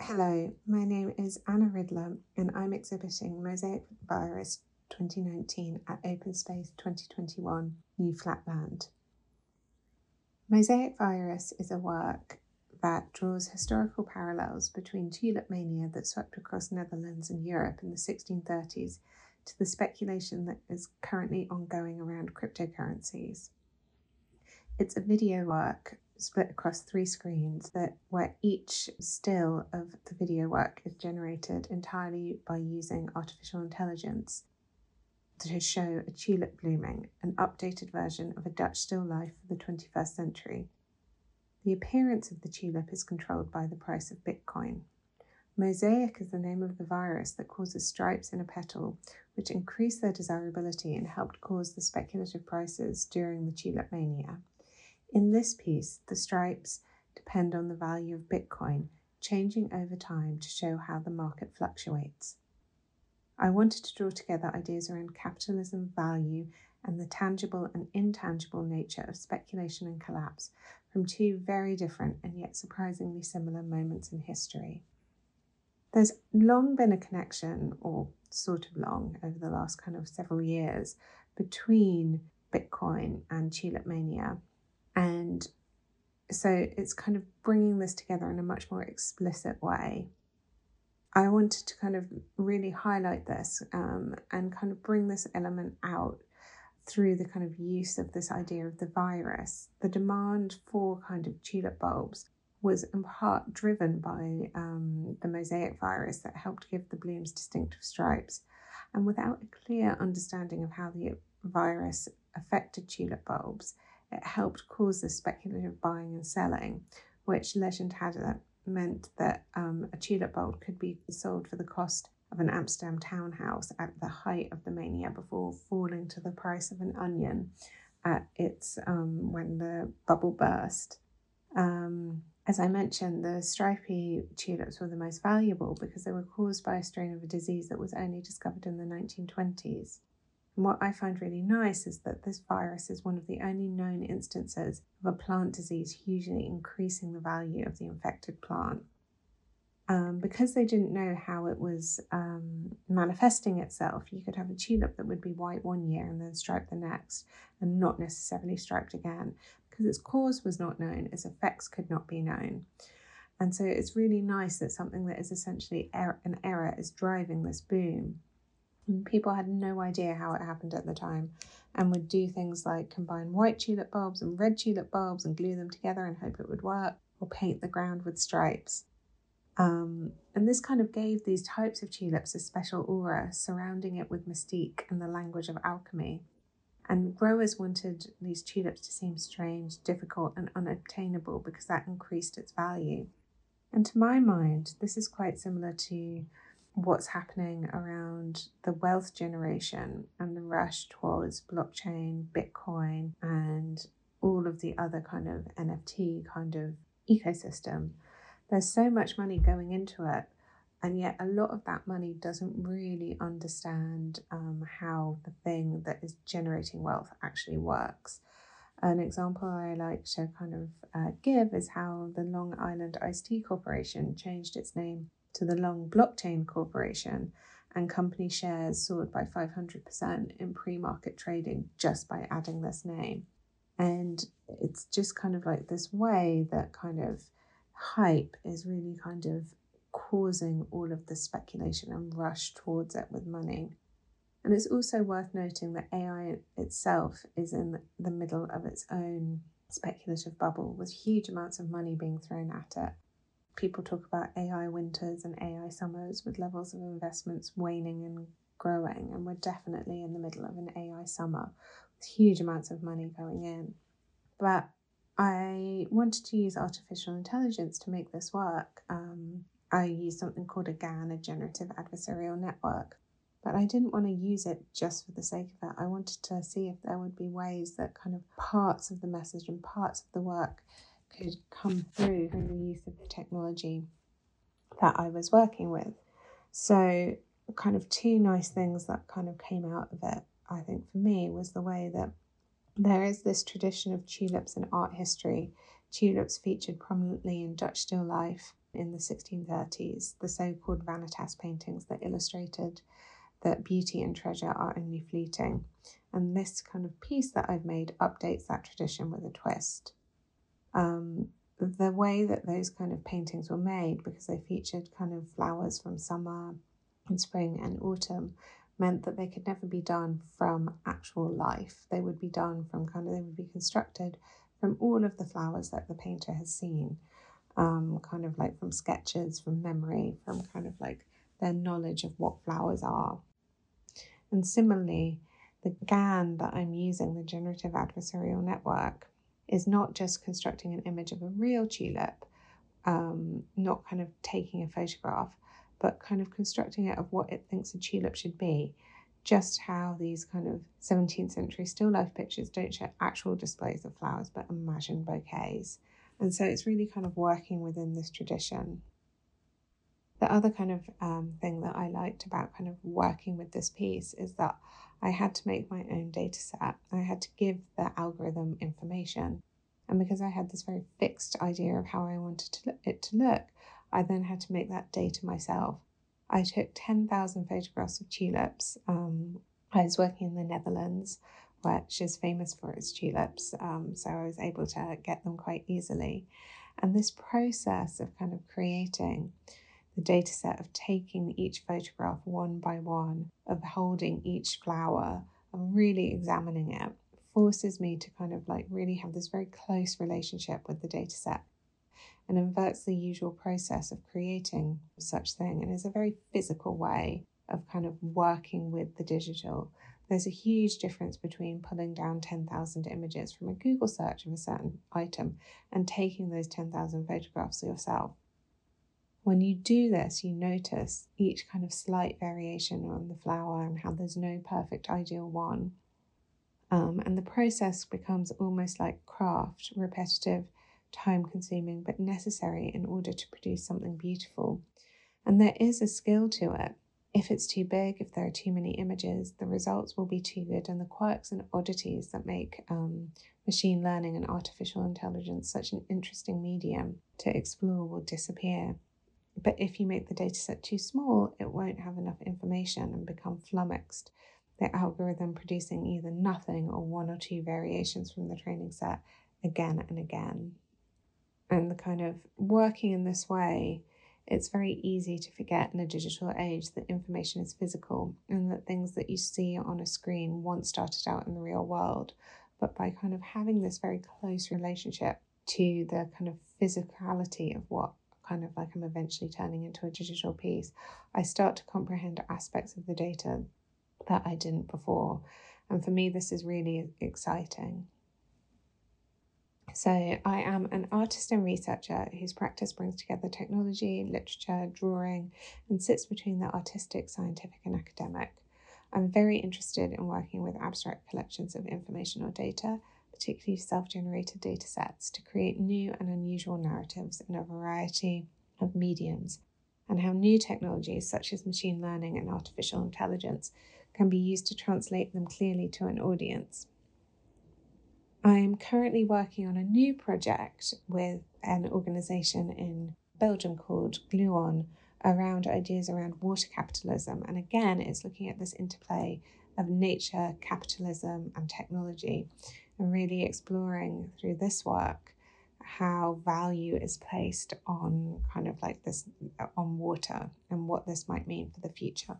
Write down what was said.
Hello, my name is Anna Ridler and I'm exhibiting Mosaic Virus 2019 at Open Space 2021 New Flatland. Mosaic Virus is a work that draws historical parallels between tulip mania that swept across Netherlands and Europe in the 1630s to the speculation that is currently ongoing around cryptocurrencies. It's a video work split across three screens that where each still of the video work is generated entirely by using artificial intelligence to show a tulip blooming, an updated version of a Dutch still life for the 21st century. The appearance of the tulip is controlled by the price of Bitcoin. Mosaic is the name of the virus that causes stripes in a petal, which increased their desirability and helped cause the speculative prices during the tulip mania. In this piece, the stripes depend on the value of Bitcoin, changing over time to show how the market fluctuates. I wanted to draw together ideas around capitalism, value, and the tangible and intangible nature of speculation and collapse from two very different and yet surprisingly similar moments in history. There's long been a connection, or sort of long, over the last kind of several years, between Bitcoin and Tulip Mania. And so it's kind of bringing this together in a much more explicit way. I wanted to kind of really highlight this um, and kind of bring this element out through the kind of use of this idea of the virus. The demand for kind of tulip bulbs was in part driven by um, the mosaic virus that helped give the blooms distinctive stripes. And without a clear understanding of how the virus affected tulip bulbs, it helped cause the speculative buying and selling, which legend had it meant that um, a tulip bulb could be sold for the cost of an Amsterdam townhouse at the height of the mania before falling to the price of an onion at its um, when the bubble burst. Um, as I mentioned, the stripy tulips were the most valuable because they were caused by a strain of a disease that was only discovered in the 1920s. And what I find really nice is that this virus is one of the only known instances of a plant disease hugely increasing the value of the infected plant. Um, because they didn't know how it was um, manifesting itself, you could have a tulip that would be white one year and then striped the next, and not necessarily striped again. Because its cause was not known, its effects could not be known. And so it's really nice that something that is essentially er- an error is driving this boom. And people had no idea how it happened at the time and would do things like combine white tulip bulbs and red tulip bulbs and glue them together and hope it would work, or paint the ground with stripes. Um, and this kind of gave these types of tulips a special aura, surrounding it with mystique and the language of alchemy. And growers wanted these tulips to seem strange, difficult, and unobtainable because that increased its value. And to my mind, this is quite similar to what's happening around the wealth generation and the rush towards blockchain, Bitcoin, and all of the other kind of NFT kind of ecosystem. There's so much money going into it, and yet a lot of that money doesn't really understand um, how the thing that is generating wealth actually works. An example I like to kind of uh, give is how the Long Island Iced Tea Corporation changed its name to the Long Blockchain Corporation, and company shares soared by 500% in pre market trading just by adding this name. And it's just kind of like this way that kind of hype is really kind of causing all of the speculation and rush towards it with money. And it's also worth noting that AI itself is in the middle of its own speculative bubble with huge amounts of money being thrown at it people talk about AI winters and AI summers with levels of investments waning and growing, and we're definitely in the middle of an AI summer with huge amounts of money going in. But I wanted to use artificial intelligence to make this work. Um, I used something called a GAN, a generative adversarial network, but I didn't want to use it just for the sake of that. I wanted to see if there would be ways that kind of parts of the message and parts of the work could come through through the use of the technology that I was working with. So, kind of two nice things that kind of came out of it, I think, for me was the way that There is this tradition of tulips in art history. Tulips featured prominently in Dutch still life in the 1630s, the so called vanitas paintings that illustrated that beauty and treasure are only fleeting. And this kind of piece that I've made updates that tradition with a twist. Um, the way that those kind of paintings were made, because they featured kind of flowers from summer and spring and autumn, meant that they could never be done from actual life. They would be done from kind of, they would be constructed from all of the flowers that the painter has seen, um, kind of like from sketches, from memory, from kind of like their knowledge of what flowers are. And similarly, the GAN that I'm using, the generative adversarial network, is not just constructing an image of a real tulip, um, not kind of taking a photograph, but kind of constructing it of what it thinks a tulip should be. Just how these kind of 17th century still life pictures don't show actual displays of flowers, but imagined bouquets. And so it's really kind of working within this tradition. The other kind of um, thing that I liked about kind of working with this piece is that I had to make my own data set. I had to give the algorithm information. And because I had this very fixed idea of how I wanted to look, it to look, I then had to make that data myself. I took 10,000 photographs of tulips. Um, I was working in the Netherlands, which is famous for its tulips, um, so I was able to get them quite easily. And this process of kind of creating the data set of taking each photograph one by one, of holding each flower and really examining it, forces me to kind of like really have this very close relationship with the data set and inverts the usual process of creating such thing and is a very physical way of kind of working with the digital. There's a huge difference between pulling down 10,000 images from a Google search of a certain item and taking those 10,000 photographs yourself. When you do this, you notice each kind of slight variation on the flower and how there's no perfect ideal one. Um, and the process becomes almost like craft, repetitive, time consuming, but necessary in order to produce something beautiful. And there is a skill to it. If it's too big, if there are too many images, the results will be too good, and the quirks and oddities that make um, machine learning and artificial intelligence such an interesting medium to explore will disappear. But if you make the dataset too small, it won't have enough information and become flummoxed. The algorithm producing either nothing or one or two variations from the training set again and again. And the kind of working in this way, it's very easy to forget in a digital age that information is physical and that things that you see on a screen once started out in the real world. But by kind of having this very close relationship to the kind of physicality of what kind of like I'm eventually turning into a digital piece, I start to comprehend aspects of the data that I didn't before. And for me, this is really exciting. So, I am an artist and researcher whose practice brings together technology, literature, drawing, and sits between the artistic, scientific, and academic. I'm very interested in working with abstract collections of information or data particularly self generated data sets, to create new and unusual narratives in a variety of mediums, and how new technologies such as machine learning and artificial intelligence can be used to translate them clearly to an audience. I am currently working on a new project with an organisation in Belgium called Gluon around ideas around water capitalism. And again, it's looking at this interplay of nature, capitalism, and technology and really exploring through this work how value is placed on kind of like this on water and what this might mean for the future.